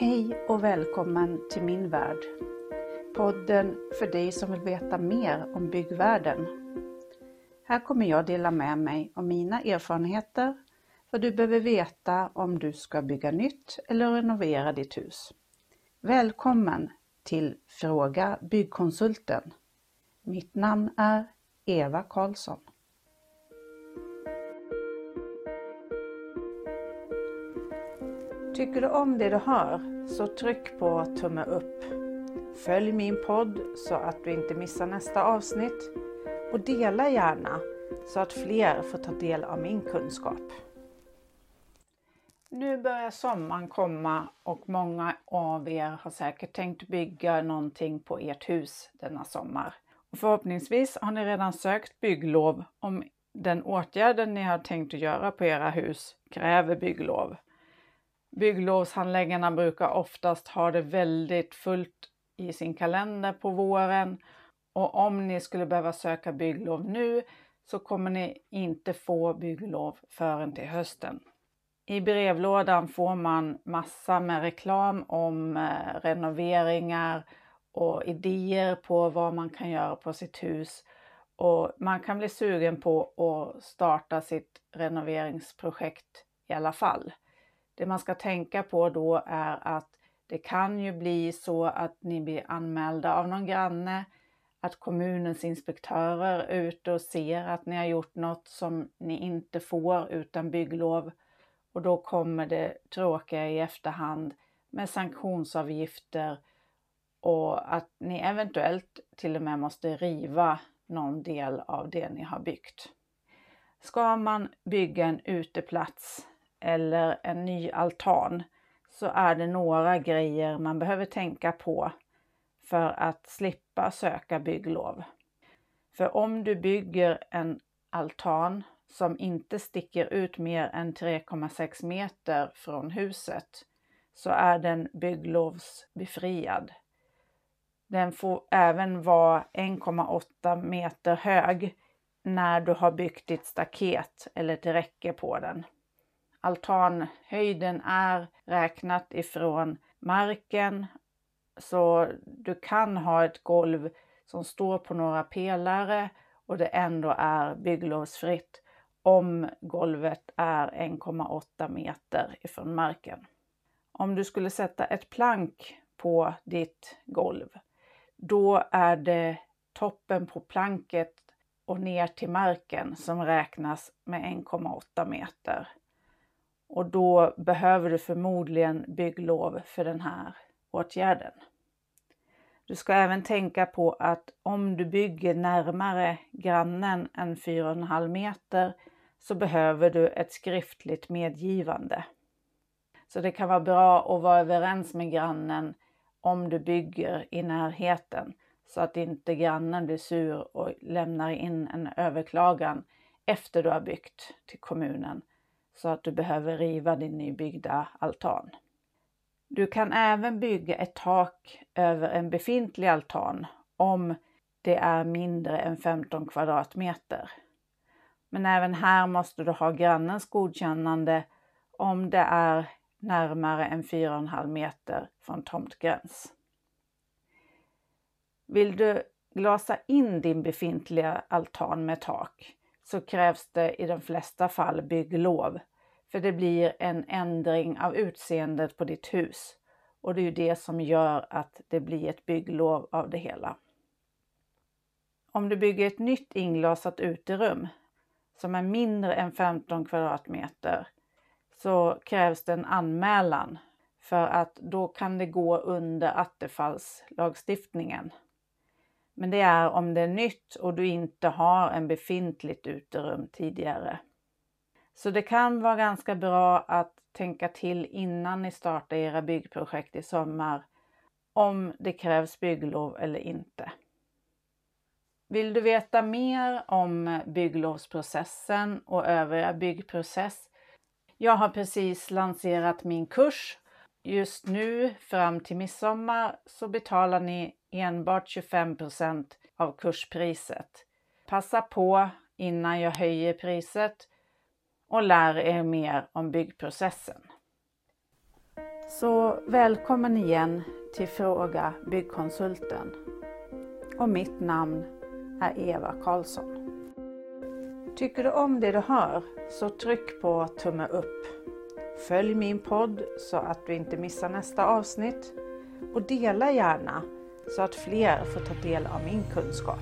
Hej och välkommen till min värld. Podden för dig som vill veta mer om byggvärlden. Här kommer jag dela med mig av mina erfarenheter, vad du behöver veta om du ska bygga nytt eller renovera ditt hus. Välkommen till Fråga Byggkonsulten. Mitt namn är Eva Karlsson. Tycker du om det du hör så tryck på tumme upp. Följ min podd så att du inte missar nästa avsnitt och dela gärna så att fler får ta del av min kunskap. Nu börjar sommaren komma och många av er har säkert tänkt bygga någonting på ert hus denna sommar. Och förhoppningsvis har ni redan sökt bygglov om den åtgärden ni har tänkt att göra på era hus kräver bygglov. Bygglovshandläggarna brukar oftast ha det väldigt fullt i sin kalender på våren och om ni skulle behöva söka bygglov nu så kommer ni inte få bygglov förrän till hösten. I brevlådan får man massa med reklam om eh, renoveringar och idéer på vad man kan göra på sitt hus. Och man kan bli sugen på att starta sitt renoveringsprojekt i alla fall. Det man ska tänka på då är att det kan ju bli så att ni blir anmälda av någon granne, att kommunens inspektörer är ute och ser att ni har gjort något som ni inte får utan bygglov och då kommer det tråkiga i efterhand med sanktionsavgifter och att ni eventuellt till och med måste riva någon del av det ni har byggt. Ska man bygga en uteplats eller en ny altan så är det några grejer man behöver tänka på för att slippa söka bygglov. För om du bygger en altan som inte sticker ut mer än 3,6 meter från huset så är den bygglovsbefriad. Den får även vara 1,8 meter hög när du har byggt ditt staket eller ett räcke på den. Altanhöjden är räknat ifrån marken så du kan ha ett golv som står på några pelare och det ändå är bygglovsfritt om golvet är 1,8 meter ifrån marken. Om du skulle sätta ett plank på ditt golv, då är det toppen på planket och ner till marken som räknas med 1,8 meter. Och då behöver du förmodligen bygglov för den här åtgärden. Du ska även tänka på att om du bygger närmare grannen än 4,5 meter så behöver du ett skriftligt medgivande. Så det kan vara bra att vara överens med grannen om du bygger i närheten så att inte grannen blir sur och lämnar in en överklagan efter du har byggt till kommunen så att du behöver riva din nybyggda altan. Du kan även bygga ett tak över en befintlig altan om det är mindre än 15 kvadratmeter. Men även här måste du ha grannens godkännande om det är närmare än 4,5 meter från tomtgräns. Vill du glasa in din befintliga altan med tak så krävs det i de flesta fall bygglov för det blir en ändring av utseendet på ditt hus och det är ju det som gör att det blir ett bygglov av det hela. Om du bygger ett nytt inglasat uterum som är mindre än 15 kvadratmeter så krävs det en anmälan för att då kan det gå under attefallslagstiftningen. Men det är om det är nytt och du inte har en befintligt uterum tidigare. Så det kan vara ganska bra att tänka till innan ni startar era byggprojekt i sommar om det krävs bygglov eller inte. Vill du veta mer om bygglovsprocessen och övriga byggprocess? Jag har precis lanserat min kurs. Just nu fram till midsommar så betalar ni enbart 25% av kurspriset. Passa på innan jag höjer priset och lär er mer om byggprocessen. Så välkommen igen till Fråga Byggkonsulten. Och mitt namn är Eva Karlsson. Tycker du om det du hör så tryck på tumme upp. Följ min podd så att du inte missar nästa avsnitt och dela gärna så att fler får ta del av min kunskap.